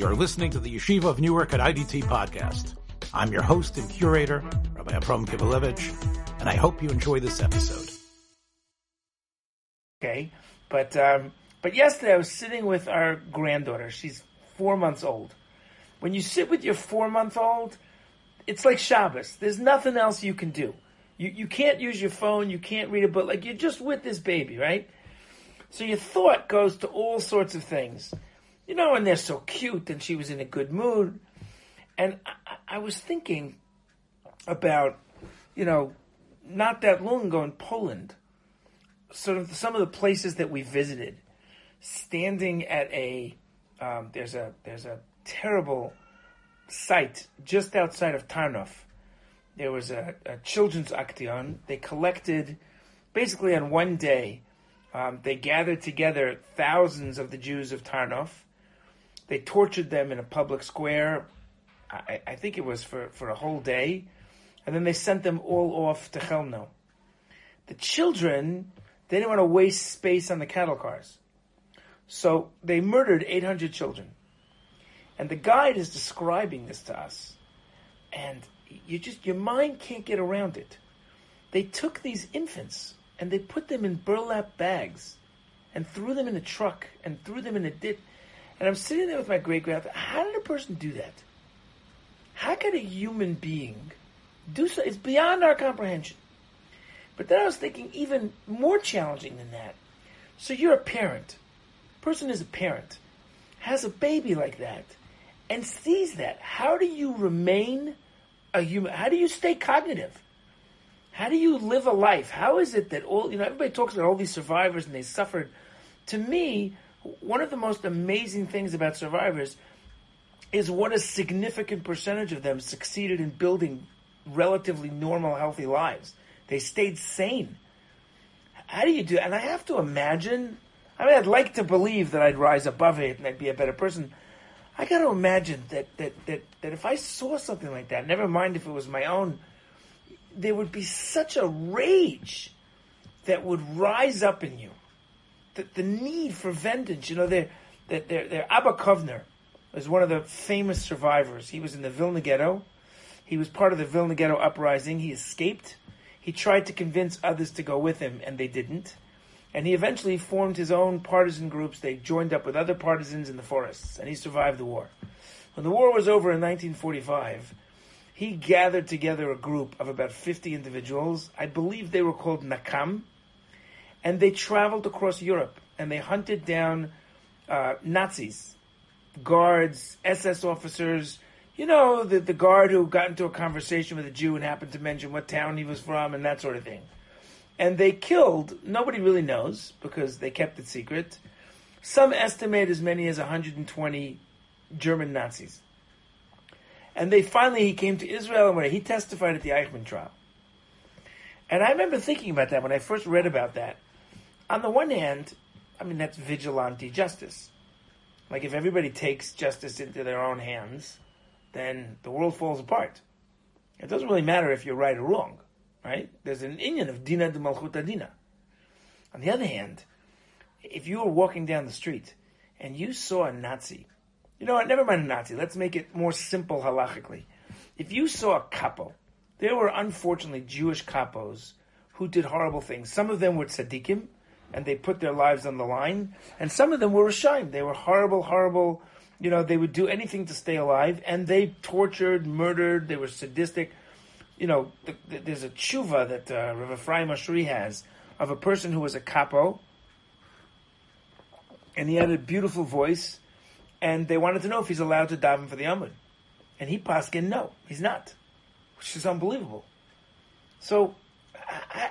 You're listening to the Yeshiva of Newark at IDT podcast. I'm your host and curator, Rabbi Abram Kibalevich, and I hope you enjoy this episode. Okay, but um, but yesterday I was sitting with our granddaughter. She's four months old. When you sit with your four month old, it's like Shabbos. There's nothing else you can do. You you can't use your phone. You can't read a book. Like you're just with this baby, right? So your thought goes to all sorts of things you know, and they're so cute, and she was in a good mood. And I, I was thinking about, you know, not that long ago in Poland, sort of some of the places that we visited, standing at a, um, there's a there's a terrible site just outside of Tarnów. There was a, a children's action. They collected, basically on one day, um, they gathered together thousands of the Jews of Tarnów they tortured them in a public square. I, I think it was for, for a whole day. And then they sent them all off to Chelmno. The children, they didn't want to waste space on the cattle cars. So they murdered 800 children. And the guide is describing this to us. And you just, your mind can't get around it. They took these infants and they put them in burlap bags and threw them in a truck and threw them in a ditch. And I'm sitting there with my great grandfather. How did a person do that? How could a human being do so? It's beyond our comprehension. But then I was thinking even more challenging than that. So you're a parent. Person is a parent, has a baby like that, and sees that. How do you remain a human? How do you stay cognitive? How do you live a life? How is it that all you know? Everybody talks about all these survivors and they suffered. To me, one of the most amazing things about survivors is what a significant percentage of them succeeded in building relatively normal, healthy lives. They stayed sane. How do you do? And I have to imagine. I mean, I'd like to believe that I'd rise above it and I'd be a better person. I got to imagine that, that that that if I saw something like that, never mind if it was my own, there would be such a rage that would rise up in you the, the need for vengeance. You know, their their their Abba Kovner was one of the famous survivors. He was in the Vilna ghetto. He was part of the Vilna ghetto uprising. He escaped. He tried to convince others to go with him, and they didn't. And he eventually formed his own partisan groups. They joined up with other partisans in the forests, and he survived the war. When the war was over in 1945, he gathered together a group of about 50 individuals. I believe they were called Nakam, and they traveled across Europe and they hunted down uh, Nazis, guards, SS officers. You know, the, the guard who got into a conversation with a Jew and happened to mention what town he was from and that sort of thing. And they killed, nobody really knows because they kept it secret. Some estimate as many as 120 German Nazis. And they finally, he came to Israel and he testified at the Eichmann trial. And I remember thinking about that when I first read about that on the one hand, I mean, that's vigilante justice. Like, if everybody takes justice into their own hands, then the world falls apart. It doesn't really matter if you're right or wrong, right? There's an Indian of dina de malchuta dina. On the other hand, if you were walking down the street and you saw a Nazi, you know what, never mind a Nazi, let's make it more simple halachically. If you saw a capo, there were unfortunately Jewish capos who did horrible things. Some of them were tzaddikim, and they put their lives on the line. And some of them were ashamed. They were horrible, horrible. You know, they would do anything to stay alive, and they tortured, murdered. They were sadistic. You know, the, the, there's a tshuva that uh, Rav Ephraim Oshry has of a person who was a capo, and he had a beautiful voice, and they wanted to know if he's allowed to daven for the Amud. And he paskin, no, he's not, which is unbelievable. So, I,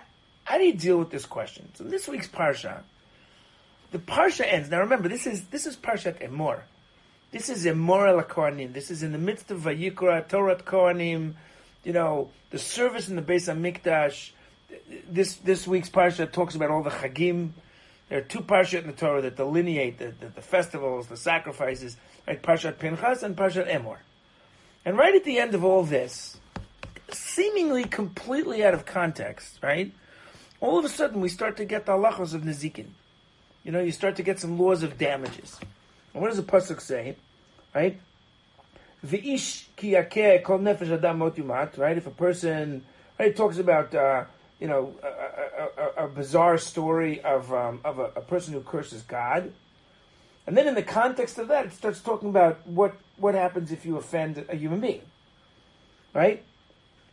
how do you deal with this question? So this week's parsha, the parsha ends. Now remember, this is this is parshat Emor. This is Emor el Kohanim. This is in the midst of Vayikra, Torah Kohanim. You know the service in the Beis Hamikdash. This this week's parsha talks about all the Chagim. There are two parshat in the Torah that delineate the, the, the festivals, the sacrifices, right? Parshat Pinchas and Parshat Emor. And right at the end of all this, seemingly completely out of context, right? All of a sudden we start to get the halachos of nezikin. You know, you start to get some laws of damages. And what does the pasuk say? right? V'ish ki kol nefesh adam mot yumat, right? If a person, right, talks about, uh, you know, a, a, a, a, bizarre story of um, of a, a, person who curses God, and then in the context of that, it starts talking about what what happens if you offend a human being, right?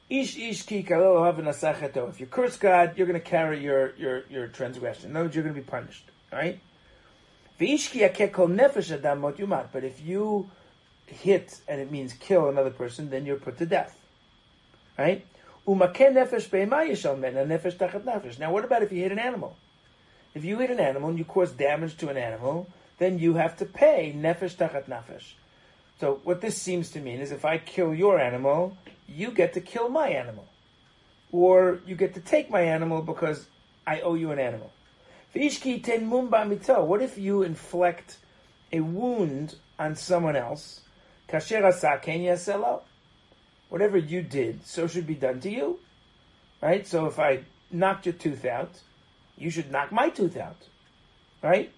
Ish ish ki oh, If you curse God, you're going to carry your your your transgression. No, you're going to be punished, right? But if you hit and it means kill another person, then you're put to death. Right? Now, what about if you hit an animal? If you hit an animal and you cause damage to an animal, then you have to pay nefesh tachat nefesh. So what this seems to mean is if I kill your animal, you get to kill my animal. Or you get to take my animal because I owe you an animal. What if you inflict a wound on someone else? Whatever you did, so should be done to you. Right? So if I knocked your tooth out, you should knock my tooth out. Right?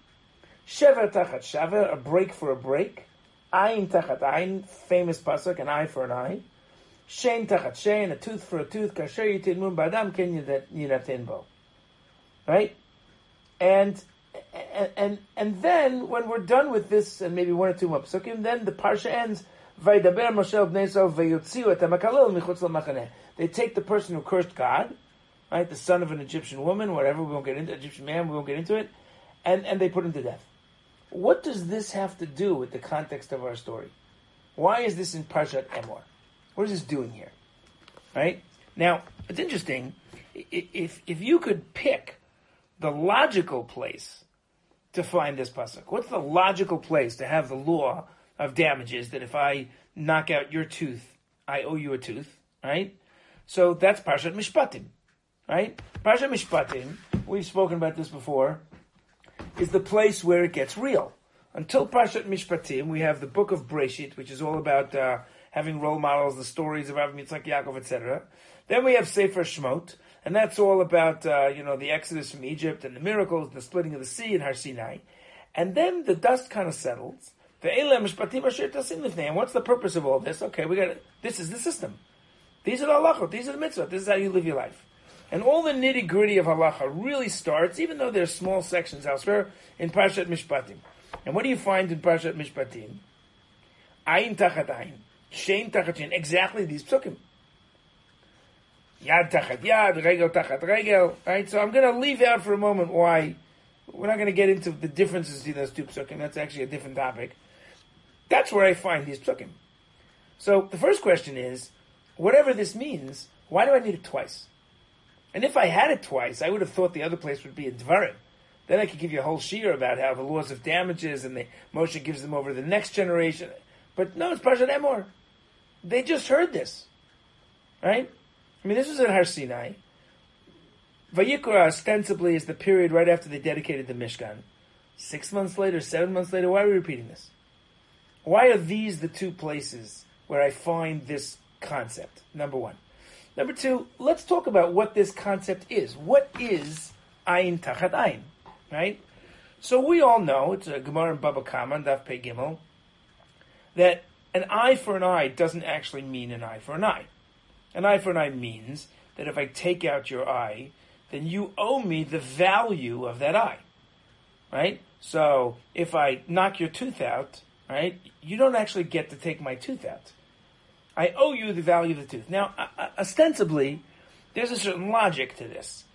Shever tachat shaver, a break for a break. Ayin tachat ayin, famous pasuk, an eye for an eye. Shein tachat shein, a tooth for a tooth. Kasher yitin mun badam ken yinatin bo. Right? And and and then when we're done with this, and maybe one or two more psukim, then the parsha ends. They take the person who cursed God, right, the son of an Egyptian woman, whatever. We won't get into Egyptian man. We won't get into it, and and they put him to death. What does this have to do with the context of our story? Why is this in Parshat Emor? What is this doing here? Right now, it's interesting. If if you could pick the logical place to find this pasuk? What's the logical place to have the law of damages that if I knock out your tooth, I owe you a tooth, right? So that's Parshat Mishpatim, right? Parshat Mishpatim, we've spoken about this before, is the place where it gets real. Until Parshat Mishpatim, we have the book of Breshit, which is all about uh, having role models, the stories of Avraham, Yitzchak, Yaakov, etc. Then we have Sefer Shmot, and that's all about uh, you know the exodus from Egypt and the miracles, the splitting of the sea in Har Sinai, and then the dust kind of settles. And what's the purpose of all this? Okay, we got this is the system. These are the halachot. These are the mitzvot. This is how you live your life. And all the nitty gritty of halacha really starts, even though there's small sections elsewhere, in Parshat Mishpatim. And what do you find in Parshat Mishpatim? Ayin tachat ayin, shein tachat Exactly these psukim. Yad tachat yad, regel tachat regel. Right? So I'm going to leave out for a moment why we're not going to get into the differences in those two psukim. That's actually a different topic. That's where I find these psukim. So the first question is, whatever this means, why do I need it twice? And if I had it twice, I would have thought the other place would be in Dvarim. Then I could give you a whole shiur about how the laws of damages and the Moshe gives them over to the next generation. But no, it's Parshat Emor. They just heard this, right? I mean, this was at Har Sinai. Vayikra ostensibly is the period right after they dedicated the Mishkan. Six months later, seven months later, why are we repeating this? Why are these the two places where I find this concept? Number one. Number two, let's talk about what this concept is. What is Ayin Tachat Ayin? Right? So we all know, it's a Gemara in Baba Kama, Daf Pei Gimel, that an eye for an eye doesn't actually mean an eye for an eye. An eye for an eye means that if I take out your eye, then you owe me the value of that eye. Right? So if I knock your tooth out, right, you don't actually get to take my tooth out. I owe you the value of the tooth. Now, uh, uh, ostensibly, there's a certain logic to this.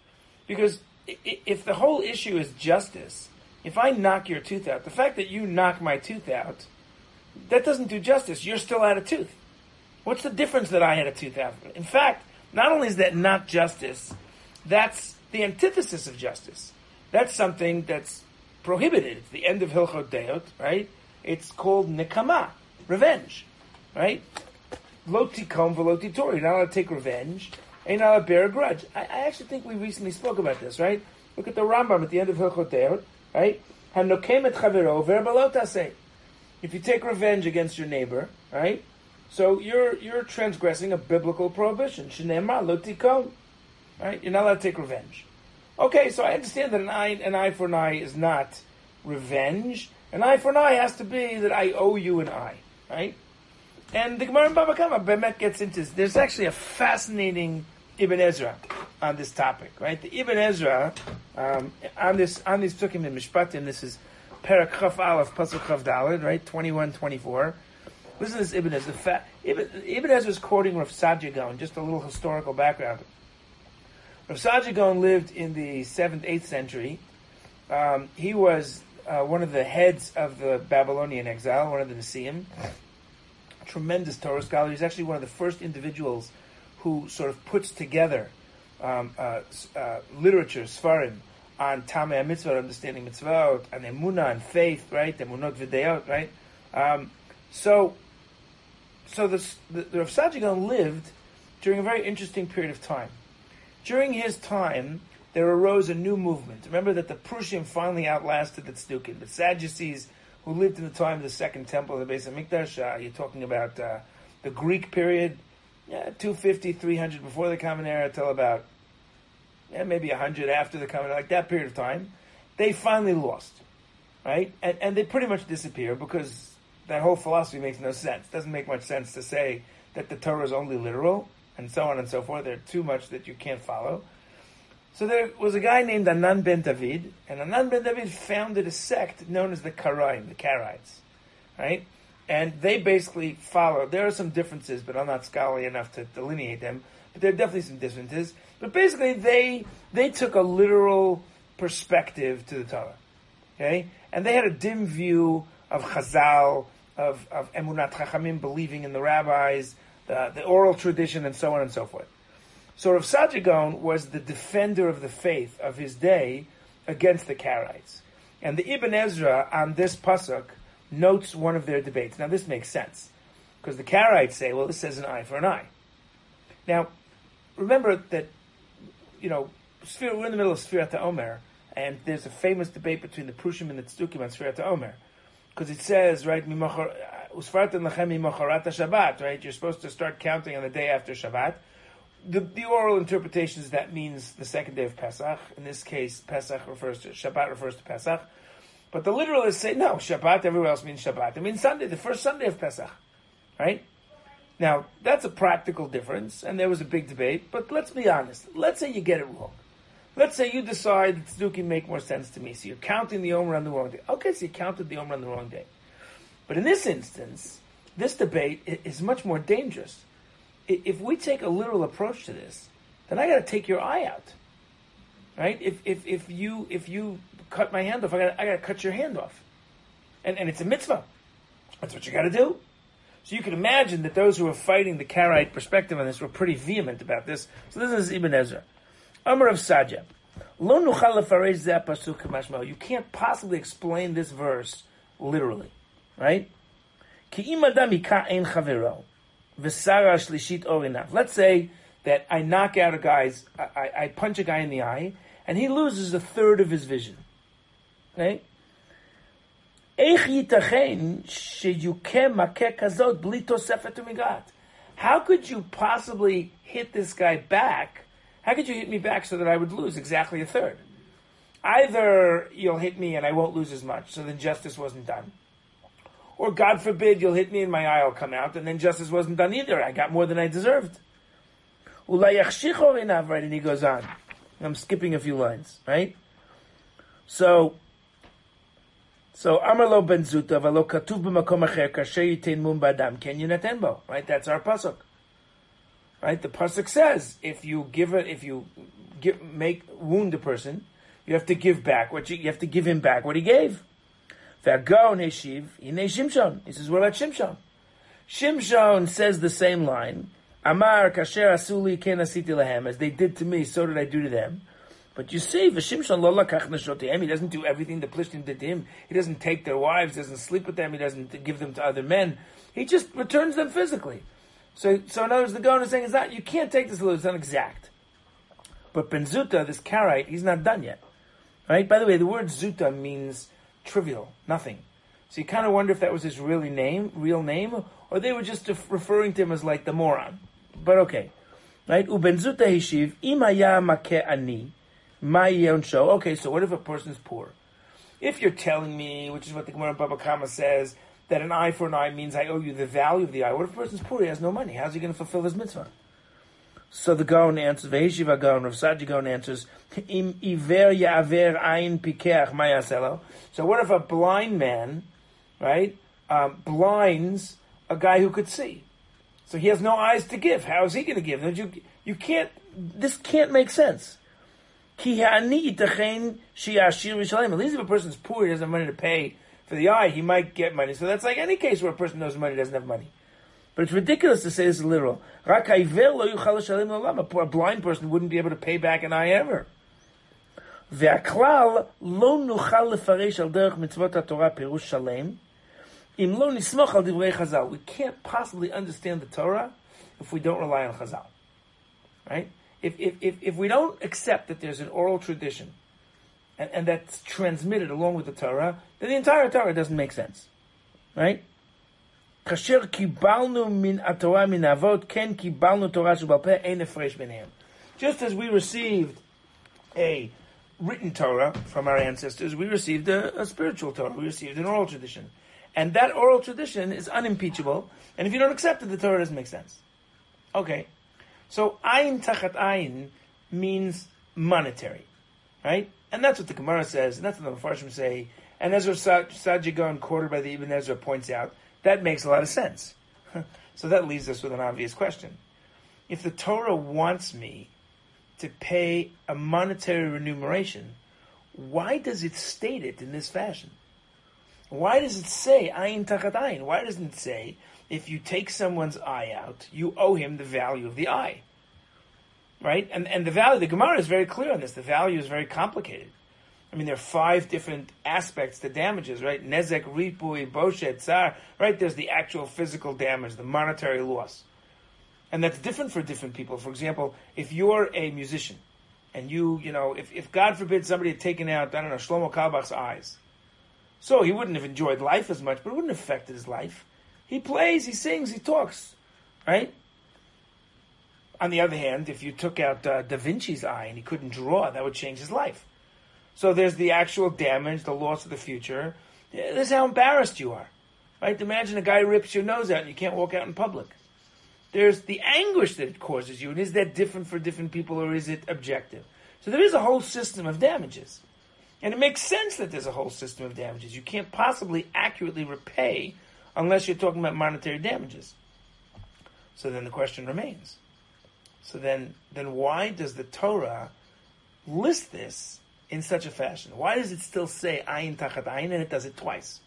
Because if the whole issue is justice, if I knock your tooth out, the fact that you knock my tooth out, that doesn't do justice. You're still out of tooth. What's the difference that I had a tooth out? In fact, not only is that not justice, that's the antithesis of justice. That's something that's prohibited. It's the end of Hilchot Deot, right? It's called nikama, revenge, right? Loti kom veloti tori. You're not allowed to take revenge. Ain't not allowed to bear a grudge. I, I, actually think we recently spoke about this, right? Look at the Rambam at the end of Hilchot right? Hanokem et chavero verbalot If you take revenge against your neighbor, right? So you're you're transgressing a biblical prohibition. Shnema lotikon. Right? You're not allowed to take revenge. Okay, so I understand that an eye an eye for an eye is not revenge. An eye for an eye has to be that I owe you an eye. right? And the Gemara in Baba Kama, Bemet gets into this. There's actually a fascinating Ibn Ezra on this topic, right? The Ibn Ezra um, on this on these psukim in Mishpatim. This is Perak Chaf Aleph Pasuk Chaf Dalid, right? 21, 24. Listen to this Ibn Ezra. Fa- Ibn, Ibn Ezra is quoting Rav Saadia Gaon, just a little historical background. Rav Saadia Gaon lived in the 7th, 8th century. Um, he was uh, one of the heads of the Babylonian exile, one of the Nisim. Tremendous Torah scholar. He's actually one of the first individuals who sort of puts together um, uh, uh, literature, Svarim, on Tamei Mitzvah, understanding mitzvot, and Emunah and faith, right? Emunot Videot, right? Um, so, so this, the, the Rav lived during a very interesting period of time. During his time, there arose a new movement. Remember that the Prushim finally outlasted the Tzdukim. The Sadducees, who lived in the time of the Second Temple, of the base of Mikdash, uh, you're talking about uh, the Greek period, yeah, 250, 300 before the Common Era till about yeah, maybe 100 after the Common Era, like that period of time, they finally lost, right? And, and they pretty much disappear because that whole philosophy makes no sense. It doesn't make much sense to say that the Torah is only literal and so on and so forth. There are too much that you can't follow. So there was a guy named Anan ben David, and Anan ben David founded a sect known as the Karaim, the Karaites, right? And they basically follow. There are some differences, but I'm not scholarly enough to delineate them. But there are definitely some differences. But basically, they they took a literal perspective to the Torah, okay? And they had a dim view of Chazal, of of Emunat Chachamim, believing in the rabbis, the, the oral tradition, and so on and so forth. So Rav Saadia Gaon was the defender of the faith of his day against the Karaites. And the Ibn Ezra on this pasuk notes one of their debates. Now this makes sense because the Karaites say, "Well, this says an eye for an eye." Now, remember that you know we're in the middle of Sfirat Omer, and there's a famous debate between the Prushim and the Tzdukim on Sfirat Omer because it says right, uh, Shabbat, right? You're supposed to start counting on the day after Shabbat the, the oral interpretation is that means the second day of Pesach. In this case, Pesach refers to Shabbat refers to Pesach. But the literalists say no, Shabbat everywhere else means Shabbat. It means Sunday, the first Sunday of Pesach, right? Now that's a practical difference, and there was a big debate. But let's be honest. Let's say you get it wrong. Let's say you decide that Tzdukim make more sense to me. So you're counting the Omer on the wrong day. Okay, so you counted the Omer on the wrong day. But in this instance, this debate is much more dangerous if we take a literal approach to this, then I got to take your eye out, right? If, if, if you if you cut my hand off, I got I got to cut your hand off, and and it's a mitzvah. That's what you got to do. So you can imagine that those who were fighting the Karaite perspective on this were pretty vehement about this. So this is Ibn Ezra, Amr of nuchal You can't possibly explain this verse literally, right? Ki ein. Let's say that I knock out a guy's, I, I, punch a guy in the eye, and he loses a third of his vision. Okay? How could you possibly hit this guy back? How could you hit me back so that I would lose exactly a third? Either you'll hit me and I won't lose as much, so then justice wasn't done or God forbid, you'll hit me and my eye I'll come out, and then justice wasn't done either. I got more than I deserved. Right, and he goes on. I'm skipping a few lines, right? So, so Amarlo ben Zuta v'lo katuv b'makom acher kasher yitain mum badam ken yunatenbo. Right, that's our pasuk. Right, the pasuk says if you give it, if you give, make wound a person, you have to give back what you, you have to give him back what he gave. V'agaon heshiv, hine Shimshon. He says, what about Shimshon? Shimshon says the same line. Amar kasher asuli ken asiti lehem. As they did to me, so did I do to them. But you see, V'shimshon lo lakach neshotihem. He doesn't do everything the Plishtim did to him. He doesn't take their wives, doesn't sleep with them, he doesn't give them to other men. He just returns them physically. So, so in other words, the Gaon is saying, is that you can't take this little, it's not exact. But Ben Zuta, this Karaite, he's not done yet. Right? By the way, the word Zuta means trivial, nothing. So you kind of wonder if that was his really name, real name, or they were just referring to him as like the moron. But okay, right? Ubenzuta hishiv imaya make ani show. Okay, so what if a person is poor? If you're telling me, which is what the Gemara Baba Kama says, that an eye for an eye means I owe you the value of the eye. What if a person's poor? He has no money. How's he going to fulfill his mitzvah? So the Gaon answers, Ve'eshiva Gaon, Rav Saadia Gaon answers, Im iver ya'aver pikeach mayaselo. So what if a blind man, right, um, blinds a guy who could see? So he has no eyes to give. How is he going to give? You, you can't, this can't make sense. Ki ha'ani itachen shi'ashir v'shalem. At least if a person's poor, he doesn't have money to pay for the eye, he might get money. So that's like any case where a person knows money doesn't have money. But it's ridiculous to say this is literal. A blind person wouldn't be able to pay back an eye ever. והכלל לא נוכל לפרש על דרך מצוות התורה פירוש שלם, אם לא נסמוך על דברי חז"ל. We can't possibly understand the Torah if we don't rely on Chazal. Right? If, if, if, if we don't accept that there's an oral tradition and, and that's transmitted along with the Torah, then the entire Torah doesn't make sense. Right? כאשר קיבלנו מן התורה מן האבות, כן קיבלנו תורה שבעל פה, אין הפרש ביניהם. Just as we received a written Torah from our ancestors, we received a, a spiritual Torah, we received an oral tradition. And that oral tradition is unimpeachable, and if you don't accept it, the Torah doesn't make sense. Okay, so ayin tachat ayin means monetary, right? And that's what the Gemara says, and that's what the Mepharshim say, and Ezra Saadia Gaon, quoted by the Ibn Ezra, points out that makes a lot of sense. so that leaves us with an obvious question. If the Torah wants me to pay a monetary remuneration, why does it state it in this fashion? Why does it say ayin tachat ayin? Why doesn't it say if you take someone's eye out, you owe him the value of the eye? right? And and the value, the Gemara is very clear on this. The value is very complicated. I mean, there are five different aspects to damages, right? Nezek, ripui, boshet, tsar, right? There's the actual physical damage, the monetary loss. And that's different for different people. For example, if you're a musician, and you, you know, if, if God forbid somebody had taken out, I don't know, Shlomo Carlebach's eyes, so he wouldn't have enjoyed life as much, but it wouldn't have affected his life. He plays, he sings, he talks, right? On the other hand, if you took out uh, Da Vinci's eye and he couldn't draw, that would change his life. So there's the actual damage, the loss of the future. This is how embarrassed you are. Right? Imagine a guy rips your nose out and you can't walk out in public. There's the anguish that it causes you, and is that different for different people or is it objective? So there is a whole system of damages. And it makes sense that there's a whole system of damages. You can't possibly accurately repay unless you're talking about monetary damages. So then the question remains so then, then why does the Torah list this in such a fashion? Why does it still say ayin tachat ayin and it does it twice?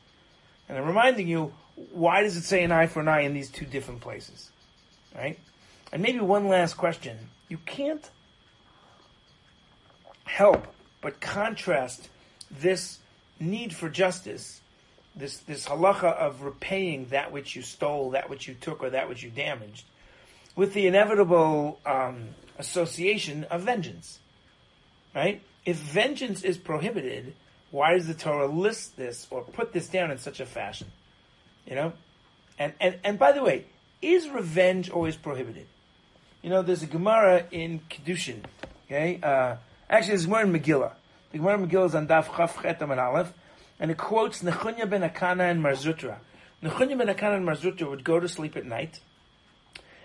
And I'm reminding you, why does it say an eye for an eye in these two different places? Right? And maybe one last question. You can't help but contrast this need for justice, this, this halacha of repaying that which you stole, that which you took, or that which you damaged, with the inevitable um, association of vengeance. Right? If vengeance is prohibited, why does the Torah list this or put this down in such a fashion? You know? And, and, and by the way, is revenge always prohibited? You know, there's a Gemara in Kedushin, okay? Uh, actually, there's Gemara in Megillah. The Gemara in Megillah is on Daf Chaf and Aleph, and it quotes Nechunya ben Akana and Mar Zutra. Nechunya ben Akana and Mar Zutra would go to sleep at night,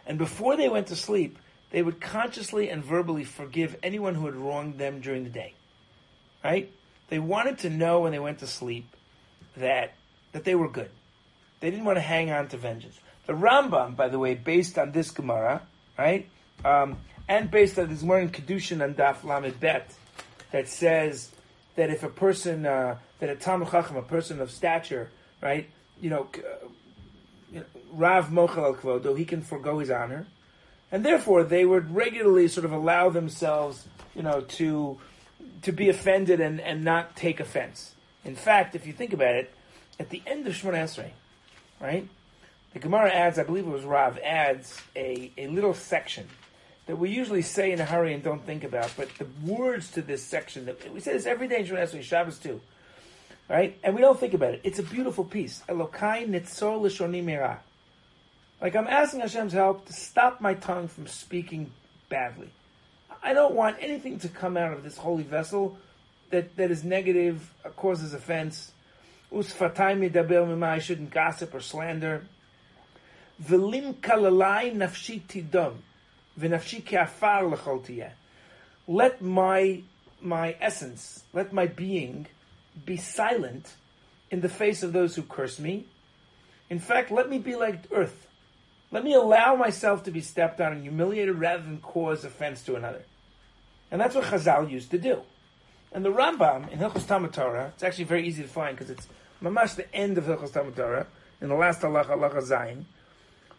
and before they went to sleep, they would consciously and verbally forgive anyone who had wronged them during the day. Right? They wanted to know when they went to sleep that that they were good. They didn't want to hang on to vengeance. The Rambam, by the way, based on this Gemara, right, um, and based on this in Kedushin and Daf Lamed Bet, that says that if a person, uh, that a Talmud Chacham, a person of stature, right, you know, Rav Mochel al Kvodo, he can forego his honor. And therefore, they would regularly sort of allow themselves, you know, to, to be offended and, and not take offense. In fact, if you think about it, at the end of Shemona Esrei, right, the Gemara adds, I believe it was Rav, adds a, a little section that we usually say in a hurry and don't think about, but the words to this section, that we say this every day in Shemona Esrei, Shabbos too, right? And we don't think about it. It's a beautiful piece. Elokai nitzor mira. Like I'm asking Hashem's help to stop my tongue from speaking badly. I don't want anything to come out of this holy vessel that, that is negative, uh, causes offense, Usfatai medaber mima, I shouldn't gossip or slander. V'lim kalalai nafshi tidom, v'nafshi ke'afar l'chol. Let my, my essence, let my being be silent in the face of those who curse me. In fact, let me be like earth. Let me allow myself to be stepped on and humiliated rather than cause offense to another. And that's what Chazal used to do. And the Rambam in Hilchos Talmud Torah, it's actually very easy to find because it's mamash the end of Hilchos Talmud Torah, in the last halacha, halacha zayin.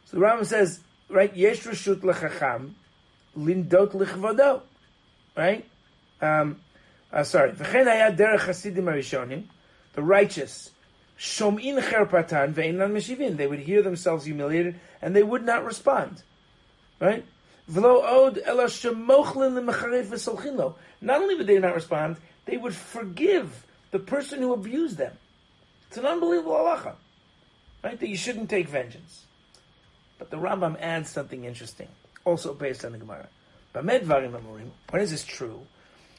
So the Rambam says, right, yesh reshut lechacham, lindot lichvodo, right? Um, uh, sorry, v'chen haya derech hasidim the righteous, shom'in ve'enan meshivin, they would hear themselves humiliated and they would not respond, right? Not only would they not respond, they would forgive the person who abused them. It's an unbelievable halacha, right? That you shouldn't take vengeance. But the Rambam adds something interesting, also based on the Gemara. When is this true?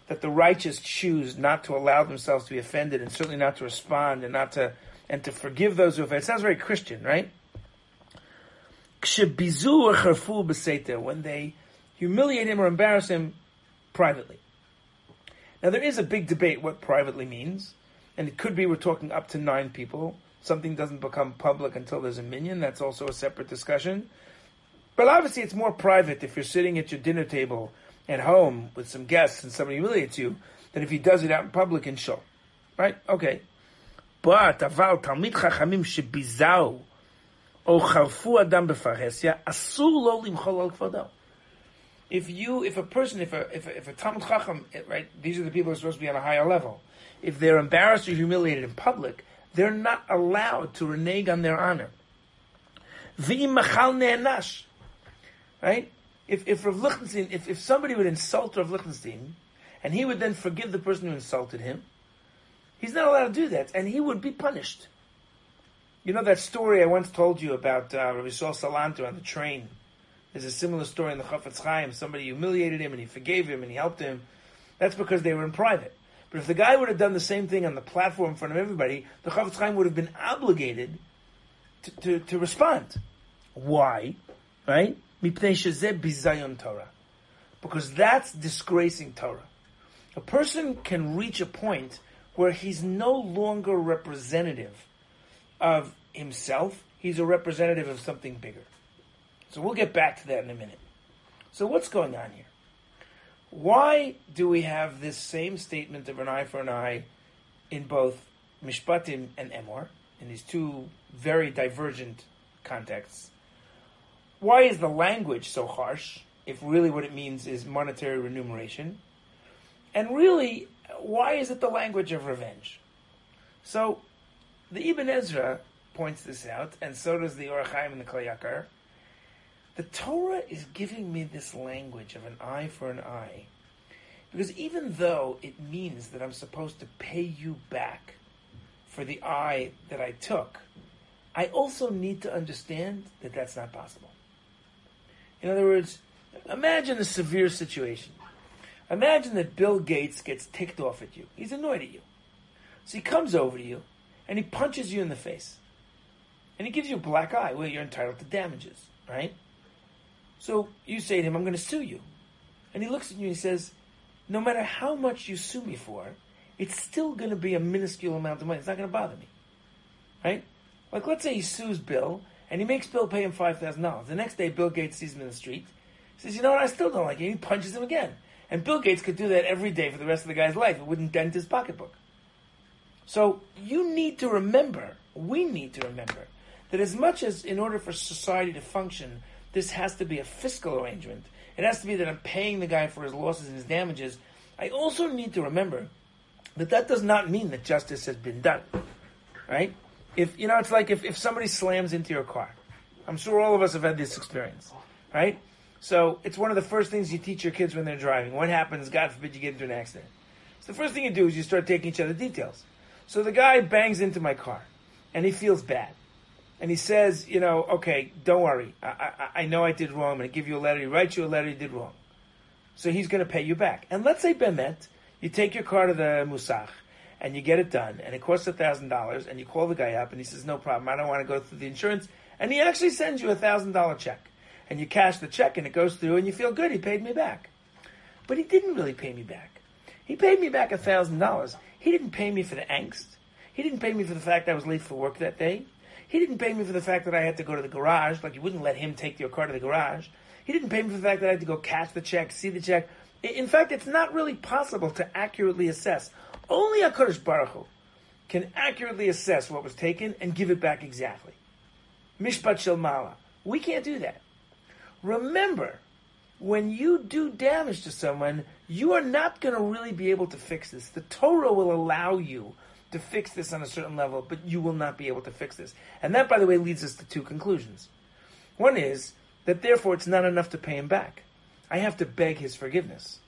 That the righteous choose not to allow themselves to be offended, and certainly not to respond, and not to and to forgive those who offend. It sounds very Christian, right? when they humiliate him or embarrass him privately. Now there is a big debate what privately means, and it could be we're talking up to nine people. Something doesn't become public until there's a minion. That's also a separate discussion. But obviously, it's more private if you're sitting at your dinner table at home with some guests and somebody humiliates you than if he does it out in public in shul. Right? Okay. But aval talmid chachamim shebizau o charfu adam befarhesia asur lo limchol al kvodo. If you, if a person, if a, if a, if a Talmud Chacham, right, these are the people who are supposed to be on a higher level. If they're embarrassed or humiliated in public, they're not allowed to renege on their honor. V'im machal ne'enash. Right? If, if Rav Lichtenstein, if, if somebody would insult Rav Lichtenstein, and he would then forgive the person who insulted him, he's not allowed to do that, and he would be punished. You know that story I once told you about uh, Rabbi Saul Salanter on the train. There's a similar story in the Chafetz Chaim. Somebody humiliated him and he forgave him and he helped him. That's because they were in private. But if the guy would have done the same thing on the platform in front of everybody, the Chafetz Chaim would have been obligated to, to, to respond. Why? Right? Because that's disgracing Torah. A person can reach a point where he's no longer representative of himself, he's a representative of something bigger. So we'll get back to that in a minute. So what's going on here? Why do we have this same statement of an eye for an eye in both Mishpatim and Emor, in these two very divergent contexts? Why is the language so harsh, if really what it means is monetary remuneration? And really, why is it the language of revenge? So the Ibn Ezra points this out, and so does the Ohr HaChaim and the Kli Yakar. The Torah is giving me this language of an eye for an eye, because even though it means that I'm supposed to pay you back for the eye that I took, I also need to understand that that's not possible. In other words, imagine a severe situation. Imagine that Bill Gates gets ticked off at you. He's annoyed at you. So he comes over to you and he punches you in the face. And he gives you a black eye. Well, you're entitled to damages, right? So you say to him, I'm going to sue you. And he looks at you and he says, No matter how much you sue me for, it's still going to be a minuscule amount of money. It's not going to bother me. Right? Like, let's say he sues Bill and he makes Bill pay him $5,000. The next day, Bill Gates sees him in the street. Says, You know what? I still don't like you. He punches him again. And Bill Gates could do that every day for the rest of the guy's life. It wouldn't dent his pocketbook. So you need to remember, we need to remember, that as much as in order for society to function, this has to be a fiscal arrangement, it has to be that I'm paying the guy for his losses and his damages, I also need to remember that that does not mean that justice has been done. Right? If, you know, it's like if, if somebody slams into your car. I'm sure all of us have had this experience. Right? So it's one of the first things you teach your kids when they're driving. What happens, God forbid, you get into an accident. So the first thing you do is you start taking each other details. So the guy bangs into my car, and he feels bad. And he says, you know, okay, don't worry. I, I, I know I did wrong. I'm going to give you a letter. He writes you a letter. He did wrong. So he's going to pay you back. And let's say Bemet, you take your car to the Musach, and you get it done, and it costs a thousand dollars, and you call the guy up, and he says, "No problem, I don't want to go through the insurance," and he actually sends you a thousand dollar check, and you cash the check, and it goes through, and you feel good, he paid me back, but he didn't really pay me back. He paid me back a thousand dollars. He didn't pay me for the angst. He didn't pay me for the fact I was late for work that day. He didn't pay me for the fact that I had to go to the garage, like you wouldn't let him take your car to the garage. He didn't pay me for the fact that I had to go cash the check, see the check. In fact, it's not really possible to accurately assess. Only HaKadosh Baruch Hu can accurately assess what was taken and give it back exactly. Mishpat Shel Mala. We can't do that. Remember, when you do damage to someone, you are not going to really be able to fix this. The Torah will allow you to fix this on a certain level, but you will not be able to fix this. And that, by the way, leads us to two conclusions. One is that therefore it's not enough to pay him back. I have to beg his forgiveness.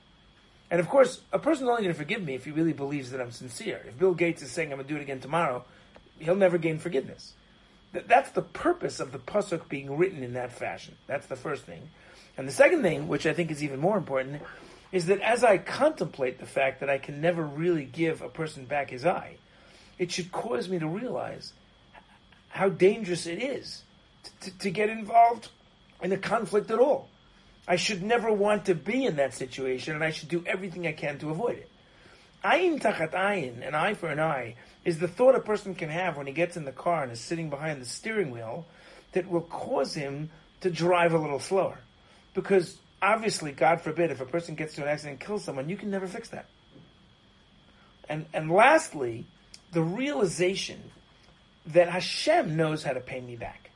And of course, a person's only going to forgive me if he really believes that I'm sincere. If Bill Gates is saying I'm going to do it again tomorrow, he'll never gain forgiveness. That's the purpose of the pasuk being written in that fashion. That's the first thing. And the second thing, which I think is even more important, is that as I contemplate the fact that I can never really give a person back his eye, it should cause me to realize how dangerous it is to, to, to get involved in a conflict at all. I should never want to be in that situation, and I should do everything I can to avoid it. Ayin tachat ayin, an eye for an eye, is the thought a person can have when he gets in the car and is sitting behind the steering wheel that will cause him to drive a little slower. Because obviously, God forbid, if a person gets to an accident and kills someone, you can never fix that. And and lastly, the realization that Hashem knows how to pay me back.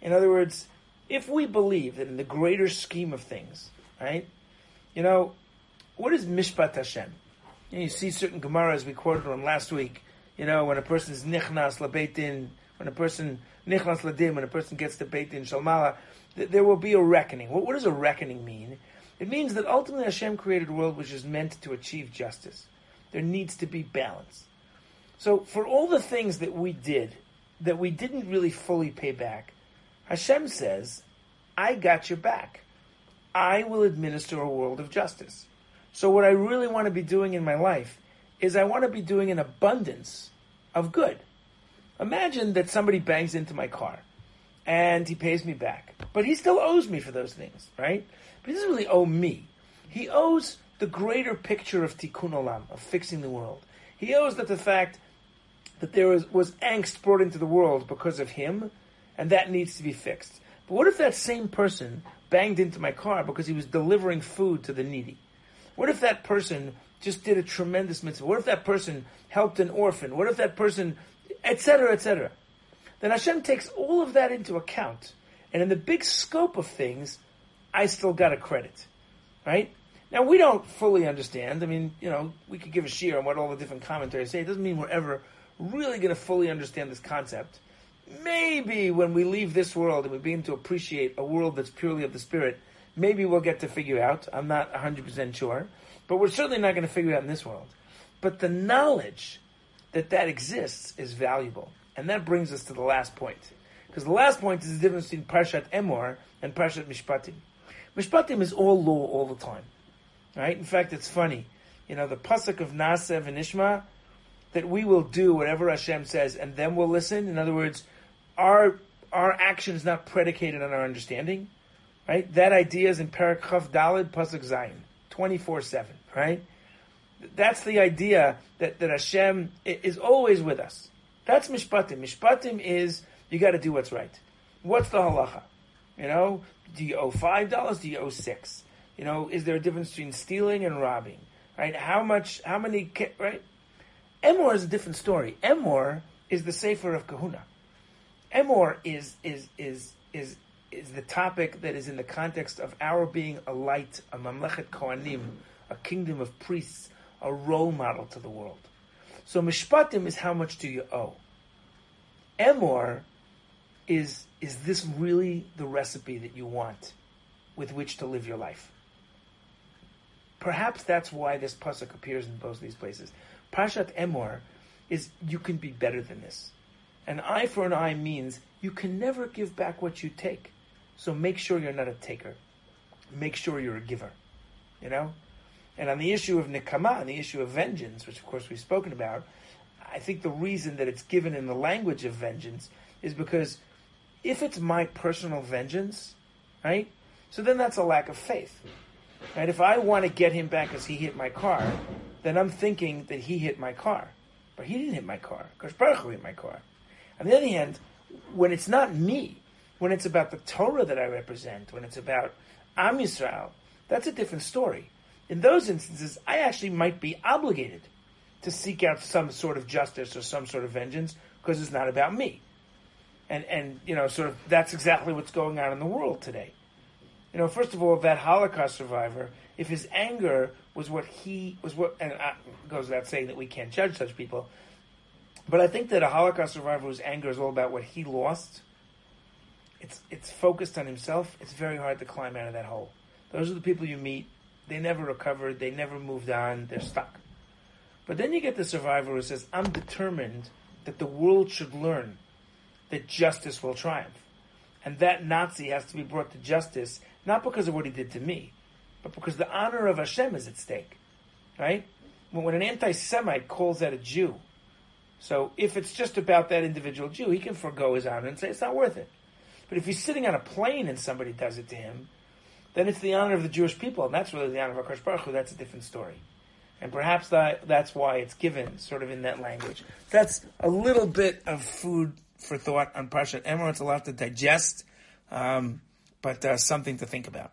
In other words, if we believe that in the greater scheme of things, right? You know, what is Mishpat Hashem? You, know, you see certain Gemaras we quoted on last week. You know, when a person is nichnas labeitin, when a person nichnas ladim, when a person gets to beitin shalmala, th- there will be a reckoning. What, what does a reckoning mean? It means that ultimately Hashem created a world which is meant to achieve justice. There needs to be balance. So for all the things that we did that we didn't really fully pay back, Hashem says, I got your back. I will administer a world of justice. So what I really want to be doing in my life is I want to be doing an abundance of good. Imagine that somebody bangs into my car and he pays me back. But he still owes me for those things, right? But he doesn't really owe me. He owes the greater picture of tikkun olam, of fixing the world. He owes that the fact that there was, was angst brought into the world because of him, and that needs to be fixed. But what if that same person banged into my car because he was delivering food to the needy? What if that person just did a tremendous mitzvah? What if that person helped an orphan? What if that person, etc., etc.? Then Hashem takes all of that into account, and in the big scope of things, I still got a credit, right? Now we don't fully understand. I mean, you know, we could give a sheer on what all the different commentaries say. It doesn't mean we're ever really going to fully understand this concept. Maybe when we leave this world and we begin to appreciate a world that's purely of the spirit, maybe we'll get to figure out. I'm not 100% sure. But we're certainly not going to figure it out in this world. But the knowledge that that exists is valuable. And that brings us to the last point. Because the last point is the difference between Parshat Emor and Parshat Mishpatim. Mishpatim is all law all the time. Right? In fact, it's funny. You know, the pasuk of Nasev and Ishma, that we will do whatever Hashem says and then we'll listen. In other words, our our action is not predicated on our understanding. Right? That idea is in Parak Chav Dalid Pasuk Zayin, 24-7, right? That's the idea that, that Hashem is always with us. That's Mishpatim. Mishpatim is you got to do what's right. What's the halacha? You know, do you owe five dollars? Do you owe six? You know, is there a difference between stealing and robbing? Right? How much? How many? Right? Emor is a different story. Emor is the Sefer of Kahuna. Emor is is is is is the topic that is in the context of our being a light, a mamlechet kohanim, a kingdom of priests, a role model to the world. So mishpatim is how much do you owe. Emor is is this really the recipe that you want with which to live your life? Perhaps that's why this pasuk appears in both these places. Parshat Emor is you can be better than this. An eye for an eye means you can never give back what you take. So make sure you're not a taker. Make sure you're a giver. You know? And on the issue of nikama, on the issue of vengeance, which of course we've spoken about, I think the reason that it's given in the language of vengeance is because if it's my personal vengeance, right? So then that's a lack of faith. Right? If I want to get him back because he hit my car, then I'm thinking that he hit my car. But he didn't hit my car. Because Baruch hit my car. On the other hand, when it's not me, when it's about the Torah that I represent, when it's about Am Yisrael, that's a different story. In those instances, I actually might be obligated to seek out some sort of justice or some sort of vengeance because it's not about me. And, and, you know, sort of, that's exactly what's going on in the world today. You know, first of all, that Holocaust survivor, if his anger was what he was what, and uh, it goes without saying that we can't judge such people, but I think that a Holocaust survivor whose anger is all about what he lost, it's it's focused on himself. It's very hard to climb out of that hole. Those are the people you meet. They never recovered. They never moved on. They're stuck. But then you get the survivor who says, "I'm determined that the world should learn that justice will triumph, and that Nazi has to be brought to justice not because of what he did to me, but because the honor of Hashem is at stake, right? When an anti-Semite calls out a Jew, so if it's just about that individual Jew, he can forego his honor and say it's not worth it. But if he's sitting on a plane and somebody does it to him, then it's the honor of the Jewish people, and that's really the honor of HaKadosh Baruch Hu. That's a different story. And perhaps that, that's why it's given sort of in that language. That's a little bit of food for thought on Parshat Emor. It's a lot to digest, um, but uh, something to think about.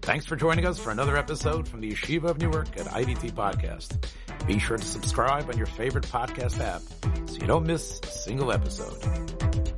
Thanks for joining us for another episode from the Yeshiva of Newark at IDT Podcast. Be sure to subscribe on your favorite podcast app so you don't miss a single episode.